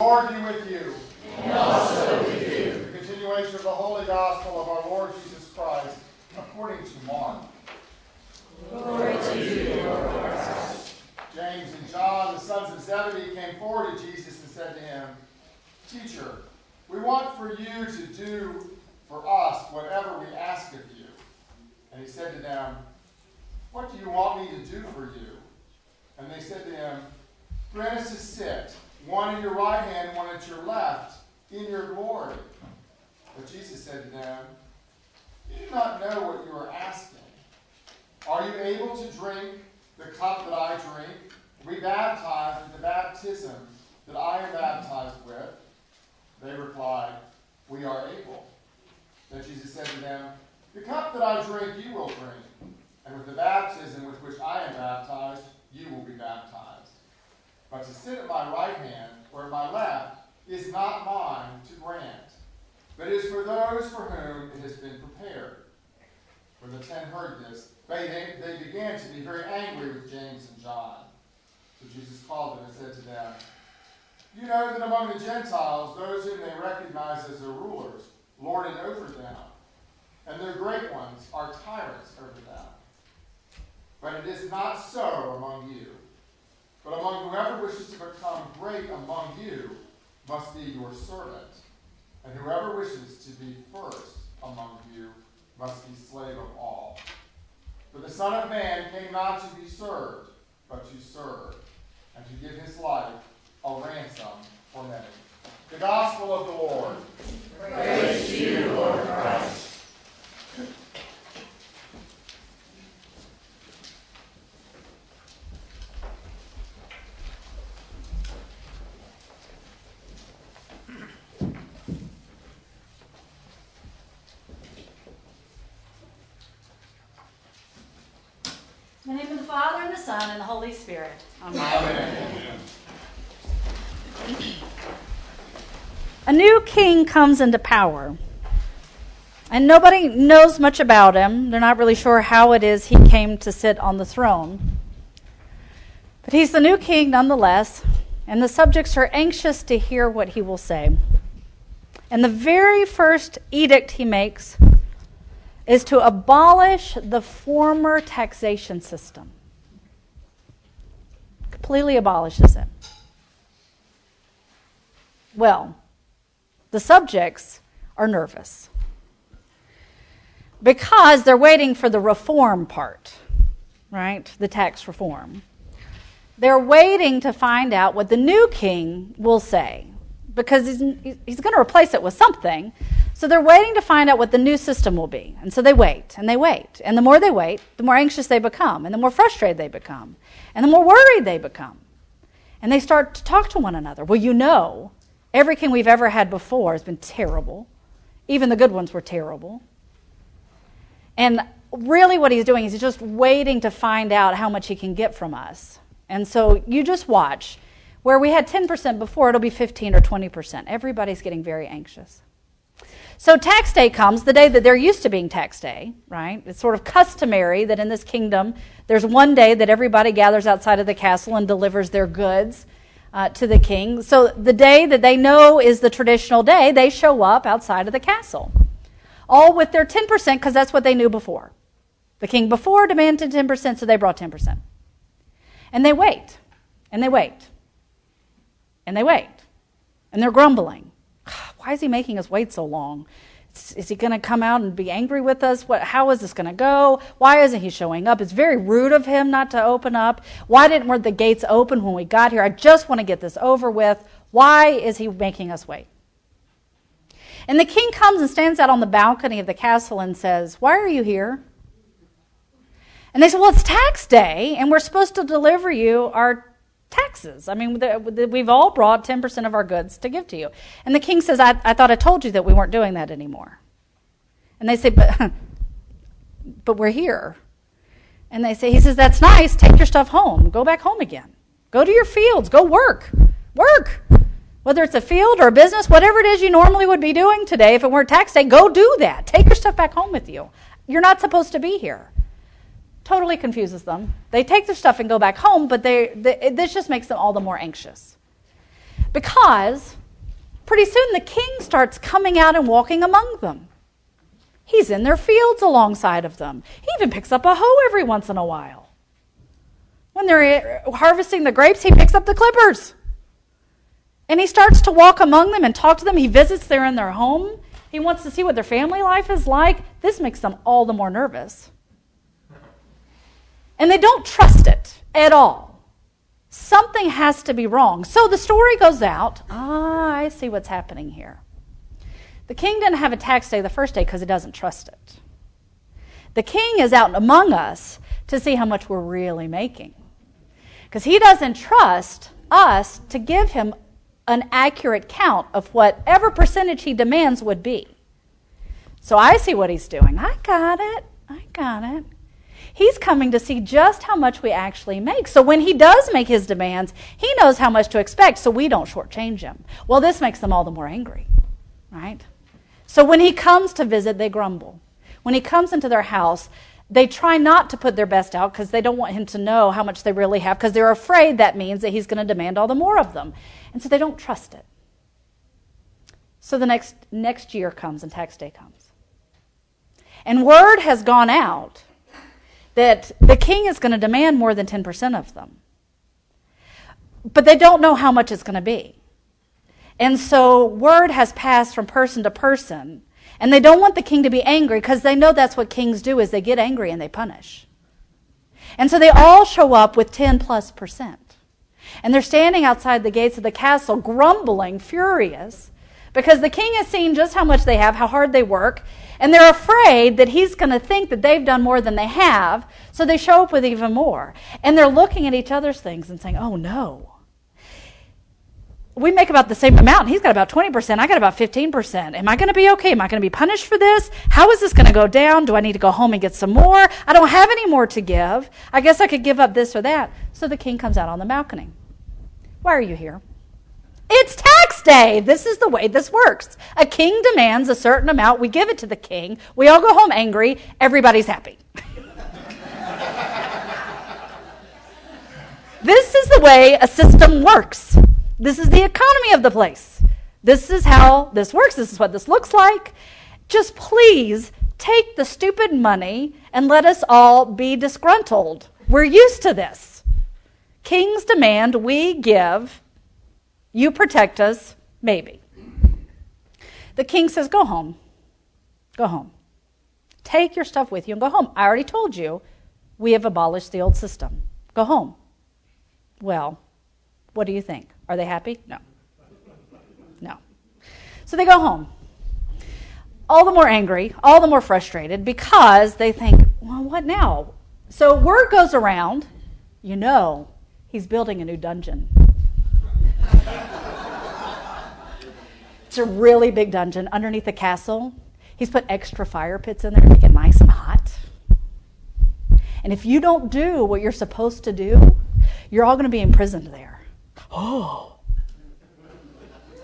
Lord be with you. And also with you. The continuation of the Holy Gospel of our Lord Jesus Christ according to Mark. Glory to you, Lord. James and John, the sons of Zebedee, came forward to Jesus and said to him, Teacher, we want for you to do for us whatever we ask of you. And he said to them, What do you want me to do for you? And they said to him, Grant us to sit, one in your right hand and one at your left, in your glory. But Jesus said to them, You do not know what you are asking. Are you able to drink the cup that I drink? Be baptized with the baptism that I am baptized with? They replied, We are able. Then Jesus said to them, The cup that I drink, you will drink, and with the baptism with which I am baptized, you will be baptized. But to sit at my right hand or at my left is not mine to grant, but is for those for whom it has been prepared. When the ten heard this, they, they began to be very angry with James and John. So Jesus called them and said to them, You know that among the Gentiles, those whom they recognize as their rulers lord it over them, and their great ones are tyrants over them. But it is not so among you. But among whoever wishes to become great among you must be your servant, and whoever wishes to be first among you must be slave of all. For the Son of Man came not to be served, but to serve, and to give his life a ransom for many. The Gospel of the Lord. Praise you, Lord Christ. In the name of the Father, and the Son, and the Holy Spirit. Amen. Amen. A new king comes into power. And nobody knows much about him. They're not really sure how it is he came to sit on the throne. But he's the new king nonetheless, and the subjects are anxious to hear what he will say. And the very first edict he makes is to abolish the former taxation system. Completely abolishes it. Well, the subjects are nervous because they're waiting for the reform part, right? The tax reform. They're waiting to find out what the new king will say because he's, he's going to replace it with something. So they're waiting to find out what the new system will be. And so they wait and they wait. And the more they wait, the more anxious they become, and the more frustrated they become, and the more worried they become. And they start to talk to one another. Well, you know, every king we've ever had before has been terrible. Even the good ones were terrible. And really, what he's doing is he's just waiting to find out how much he can get from us. And so you just watch. Where we had 10% before, it'll be 15 or 20%. Everybody's getting very anxious. So tax day comes, the day that they're used to being tax day, right? It's sort of customary that in this kingdom, there's one day that everybody gathers outside of the castle and delivers their goods uh, to the king. So the day that they know is the traditional day, they show up outside of the castle, all with their 10% because that's what they knew before. The king before demanded 10%, so they brought 10%. And they wait, and they wait, and they wait, and they're grumbling why is he making us wait so long? Is he going to come out and be angry with us? What, how is this going to go? Why isn't he showing up? It's very rude of him not to open up. Why didn't were the gates open when we got here? I just want to get this over with. Why is he making us wait? And the king comes and stands out on the balcony of the castle and says, Why are you here? And they say, Well, it's tax day, and we're supposed to deliver you our taxes. I mean, we've all brought 10% of our goods to give to you. And the king says, I, I thought I told you that we weren't doing that anymore. And they say, but, but we're here. And they say, he says, that's nice. Take your stuff home. Go back home again. Go to your fields. Go work. Work. Whether it's a field or a business, whatever it is you normally would be doing today, if it weren't tax day, go do that. Take your stuff back home with you. You're not supposed to be here totally confuses them. They take their stuff and go back home, but they, they, this just makes them all the more anxious. Because pretty soon the king starts coming out and walking among them. He's in their fields alongside of them. He even picks up a hoe every once in a while. When they're eh, harvesting the grapes, he picks up the clippers. And he starts to walk among them and talk to them. He visits there in their home. He wants to see what their family life is like. This makes them all the more nervous. And they don't trust it at all. Something has to be wrong. So the story goes out. Ah, I see what's happening here. The king didn't have a tax day the first day because he doesn't trust it. The king is out among us to see how much we're really making. Because he doesn't trust us to give him an accurate count of whatever percentage he demands would be. So I see what he's doing. I got it. I got it. He's coming to see just how much we actually make. So when he does make his demands, he knows how much to expect, so we don't shortchange him. Well, this makes them all the more angry, right? So when he comes to visit, they grumble. When he comes into their house, they try not to put their best out because they don't want him to know how much they really have because they're afraid that means that he's going to demand all the more of them. And so they don't trust it. So the next, next year comes and tax day comes. And word has gone out that the king is going to demand more than 10% of them. But they don't know how much it's going to be. And so word has passed from person to person. And they don't want the king to be angry because they know that's what kings do is they get angry and they punish. And so they all show up with 10 plus percent. And they're standing outside the gates of the castle, grumbling, furious, because the king has seen just how much they have, how hard they work, and they're afraid that he's going to think that they've done more than they have, so they show up with even more. And they're looking at each other's things and saying, oh no. We make about the same amount. He's got about 20%. I got about 15%. Am I going to be okay? Am I going to be punished for this? How is this going to go down? Do I need to go home and get some more? I don't have any more to give. I guess I could give up this or that. So the king comes out on the balcony. Why are you here? It's tax day. This is the way this works. A king demands a certain amount. We give it to the king. We all go home angry. Everybody's happy. this is the way a system works. This is the economy of the place. This is how this works. This is what this looks like. Just please take the stupid money and let us all be disgruntled. We're used to this. Kings demand we give, you protect us, maybe. The king says, Go home. Go home. Take your stuff with you and go home. I already told you we have abolished the old system. Go home. Well, what do you think? Are they happy? No. No. So they go home. All the more angry, all the more frustrated because they think, well, what now? So word goes around, you know, He's building a new dungeon. It's a really big dungeon underneath the castle. He's put extra fire pits in there to make it nice and hot. And if you don't do what you're supposed to do, you're all going to be imprisoned there. Oh.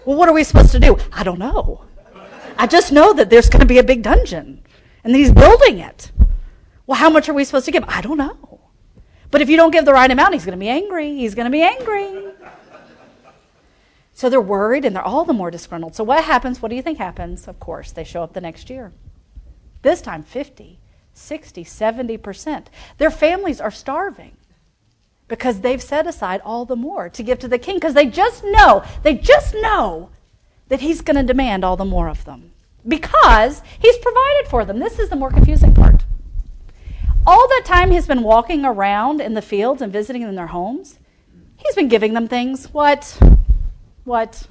Well, what are we supposed to do? I don't know. I just know that there's going to be a big dungeon and he's building it. Well, how much are we supposed to give? I don't know. But if you don't give the right amount, he's going to be angry. He's going to be angry. So they're worried and they're all the more disgruntled. So what happens? What do you think happens? Of course, they show up the next year. This time 50, 60, 70%. Their families are starving because they've set aside all the more to give to the king because they just know, they just know that he's going to demand all the more of them because he's provided for them. This is the more confusing part all that time he's been walking around in the fields and visiting in their homes, he's been giving them things. What? What?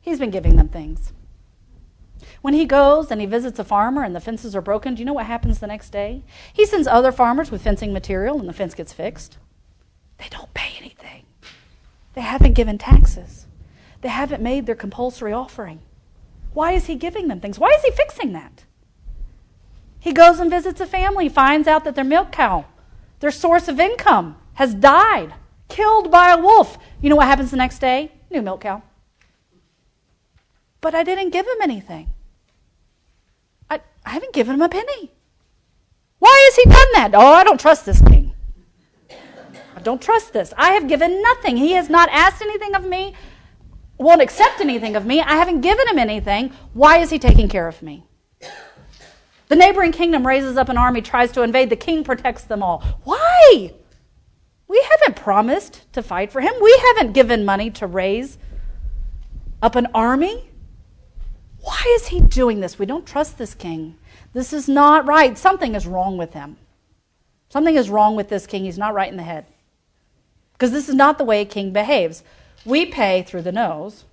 He's been giving them things. When he goes and he visits a farmer and the fences are broken, do you know what happens the next day? He sends other farmers with fencing material and the fence gets fixed. They don't pay anything. They haven't given taxes. They haven't made their compulsory offering. Why is he giving them things? Why is he fixing that? He goes and visits a family, finds out that their milk cow, their source of income, has died, killed by a wolf. You know what happens the next day? New milk cow. But I didn't give him anything. I, I haven't given him a penny. Why has he done that? Oh, I don't trust this king. I don't trust this. I have given nothing. He has not asked anything of me. won't accept anything of me. I haven't given him anything. Why is he taking care of me? The neighboring kingdom raises up an army, tries to invade. The king protects them all. Why? We haven't promised to fight for him. We haven't given money to raise up an army. Why is he doing this? We don't trust this king. This is not right. Something is wrong with him. Something is wrong with this king. He's not right in the head. Because this is not the way a king behaves. We pay through the nose.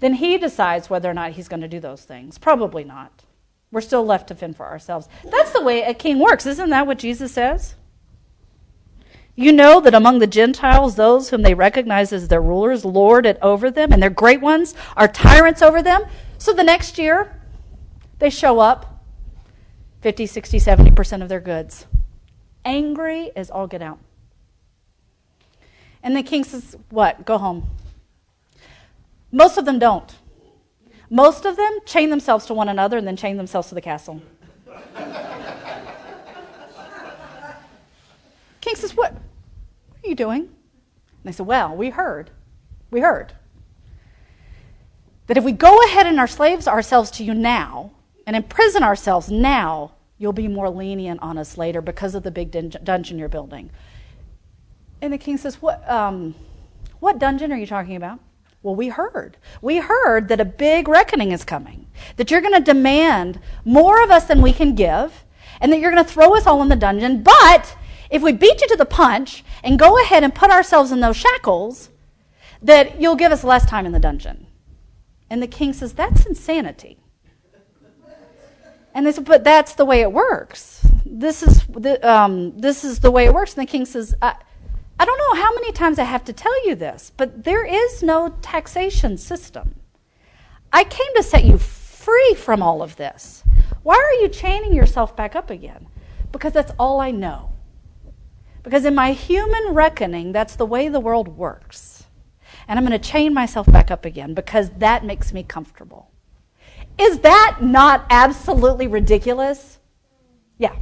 Then he decides whether or not he's going to do those things. Probably not. We're still left to fend for ourselves. That's the way a king works. Isn't that what Jesus says? You know that among the Gentiles, those whom they recognize as their rulers lord it over them, and their great ones are tyrants over them. So the next year, they show up 50, 60, 70% of their goods. Angry as all get out. And the king says, What? Go home. Most of them don't. Most of them chain themselves to one another and then chain themselves to the castle. king says, What? Are you doing? And they said, Well, we heard. We heard that if we go ahead and our slaves ourselves to you now and imprison ourselves now, you'll be more lenient on us later because of the big dungeon you're building. And the king says, What, um, what dungeon are you talking about? Well, we heard. We heard that a big reckoning is coming, that you're going to demand more of us than we can give, and that you're going to throw us all in the dungeon. But if we beat you to the punch and go ahead and put ourselves in those shackles, that you'll give us less time in the dungeon. And the king says, That's insanity. And they said, But that's the way it works. This is the, um, this is the way it works. And the king says, I, I don't know how many times I have to tell you this, but there is no taxation system. I came to set you free from all of this. Why are you chaining yourself back up again? Because that's all I know. Because in my human reckoning, that's the way the world works. And I'm going to chain myself back up again because that makes me comfortable. Is that not absolutely ridiculous? Yeah.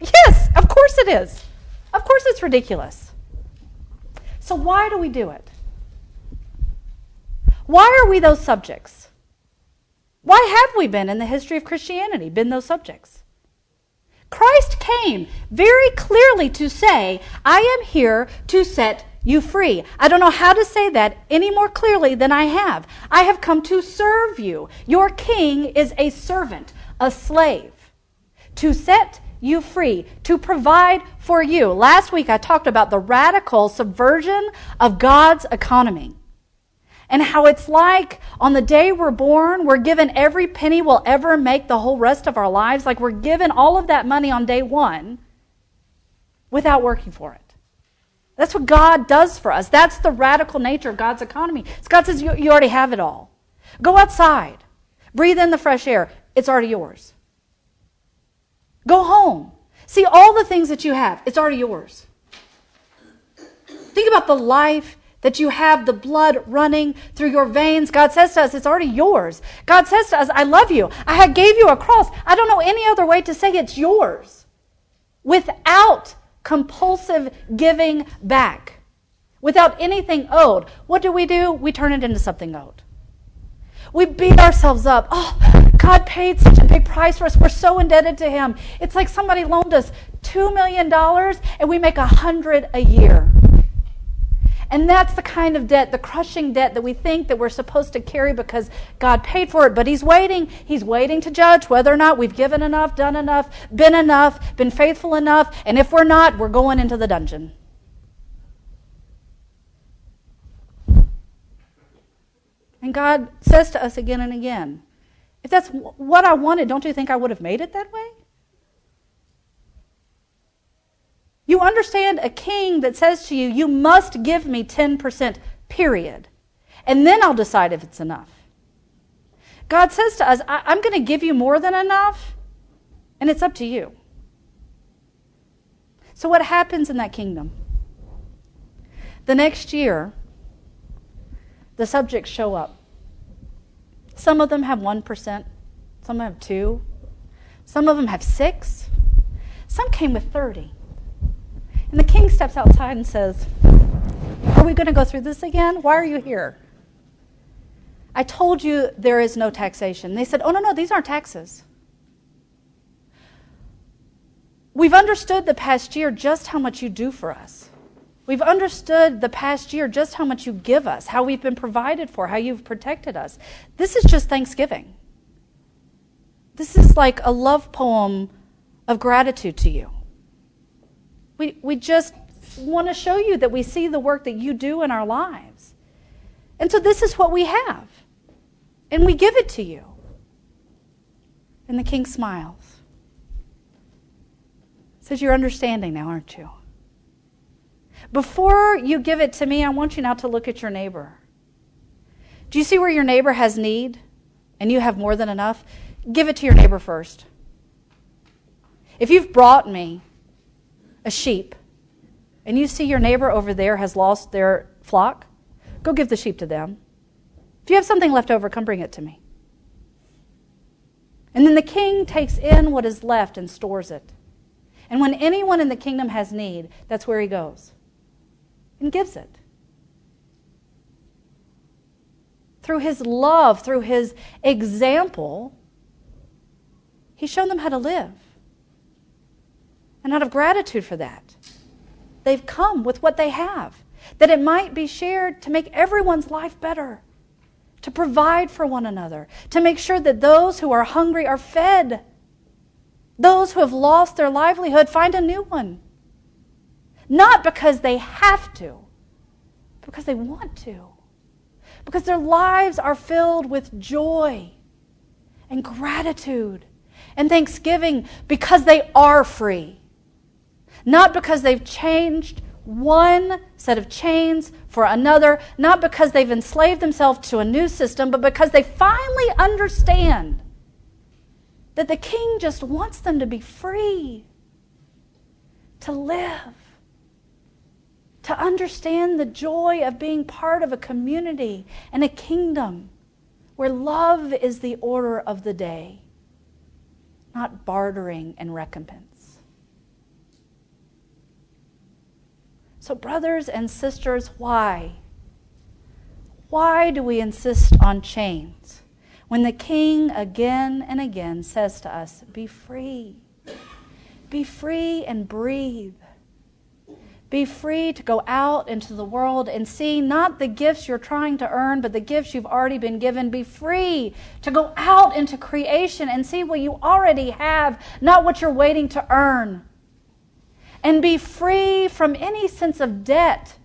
Yes, of course it is. Of course it's ridiculous. So, why do we do it? Why are we those subjects? Why have we been in the history of Christianity, been those subjects? Christ came very clearly to say, I am here to set you free. I don't know how to say that any more clearly than I have. I have come to serve you. Your king is a servant, a slave. To set you free, to provide for you. Last week I talked about the radical subversion of God's economy and how it's like on the day we're born, we're given every penny we'll ever make the whole rest of our lives. Like we're given all of that money on day one without working for it. That's what God does for us. That's the radical nature of God's economy. God says, you, you already have it all. Go outside, breathe in the fresh air. It's already yours. Go home. See all the things that you have. It's already yours. Think about the life that you have, the blood running through your veins. God says to us, it's already yours. God says to us, I love you. I gave you a cross. I don't know any other way to say it's yours without compulsive giving back, without anything owed. What do we do? We turn it into something owed. We beat ourselves up. Oh, God paid such a big price for us. We're so indebted to Him. It's like somebody loaned us $2 million and we make a hundred a year. And that's the kind of debt, the crushing debt that we think that we're supposed to carry because God paid for it. But He's waiting. He's waiting to judge whether or not we've given enough, done enough, been enough, been faithful enough. And if we're not, we're going into the dungeon. And God says to us again and again, if that's what I wanted, don't you think I would have made it that way? You understand a king that says to you, You must give me 10%, period. And then I'll decide if it's enough. God says to us, I- am going to give you more than enough, and it's up to you. So, what happens in that kingdom? The next year, the subjects show up. Some of them have 1%, some have 2, some of them have 6, some came with 30. And the king steps outside and says, Are we going to go through this again? Why are you here? I told you there is no taxation. They said, Oh, no, no, these aren't taxes. We've understood the past year just how much you do for us. We've understood the past year just how much you give us, how we've been provided for, how you've protected us. This is just Thanksgiving. This is like a love poem of gratitude to you. We, we just want to show you that we see the work that you do in our lives. And so this is what we have. And we give it to you. And the king smiles. Says, You're understanding now, aren't you? Before you give it to me, I want you now to look at your neighbor. Do you see where your neighbor has need and you have more than enough? Give it to your neighbor first. If you've brought me a sheep and you see your neighbor over there has lost their flock, go give the sheep to them. If you have something left over, come bring it to me. And then the king takes in what is left and stores it. And when anyone in the kingdom has need, that's where he goes and gives it. Through his love, through his example, he's shown them how to live. And out of gratitude for that, they've come with what they have, that it might be shared to make everyone's life better, to provide for one another, to make sure that those who are hungry are fed, those who have lost their livelihood find a new one. Not because they have to, because they want to. Because their lives are filled with joy and gratitude and thanksgiving because they are free. Not because they've changed one set of chains for another, not because they've enslaved themselves to a new system, but because they finally understand that the king just wants them to be free, to live to understand the joy of being part of a community and a kingdom where love is the order of the day, not bartering and recompense. So, brothers and sisters, why? Why do we insist on chains when the king again and again says to us, Be free? Be free and breathe. Be free to go out into the world and see not the gifts you're trying to earn, but the gifts you've already been given. Be free to go out into creation and see what you already have, not what you're waiting to earn. And be free from any sense of debt,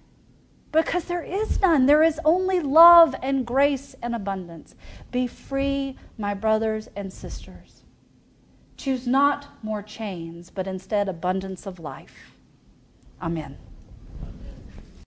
because there is none. There is only love and grace and abundance. Be free, my brothers and sisters. Choose not more chains, but instead abundance of life. Amen.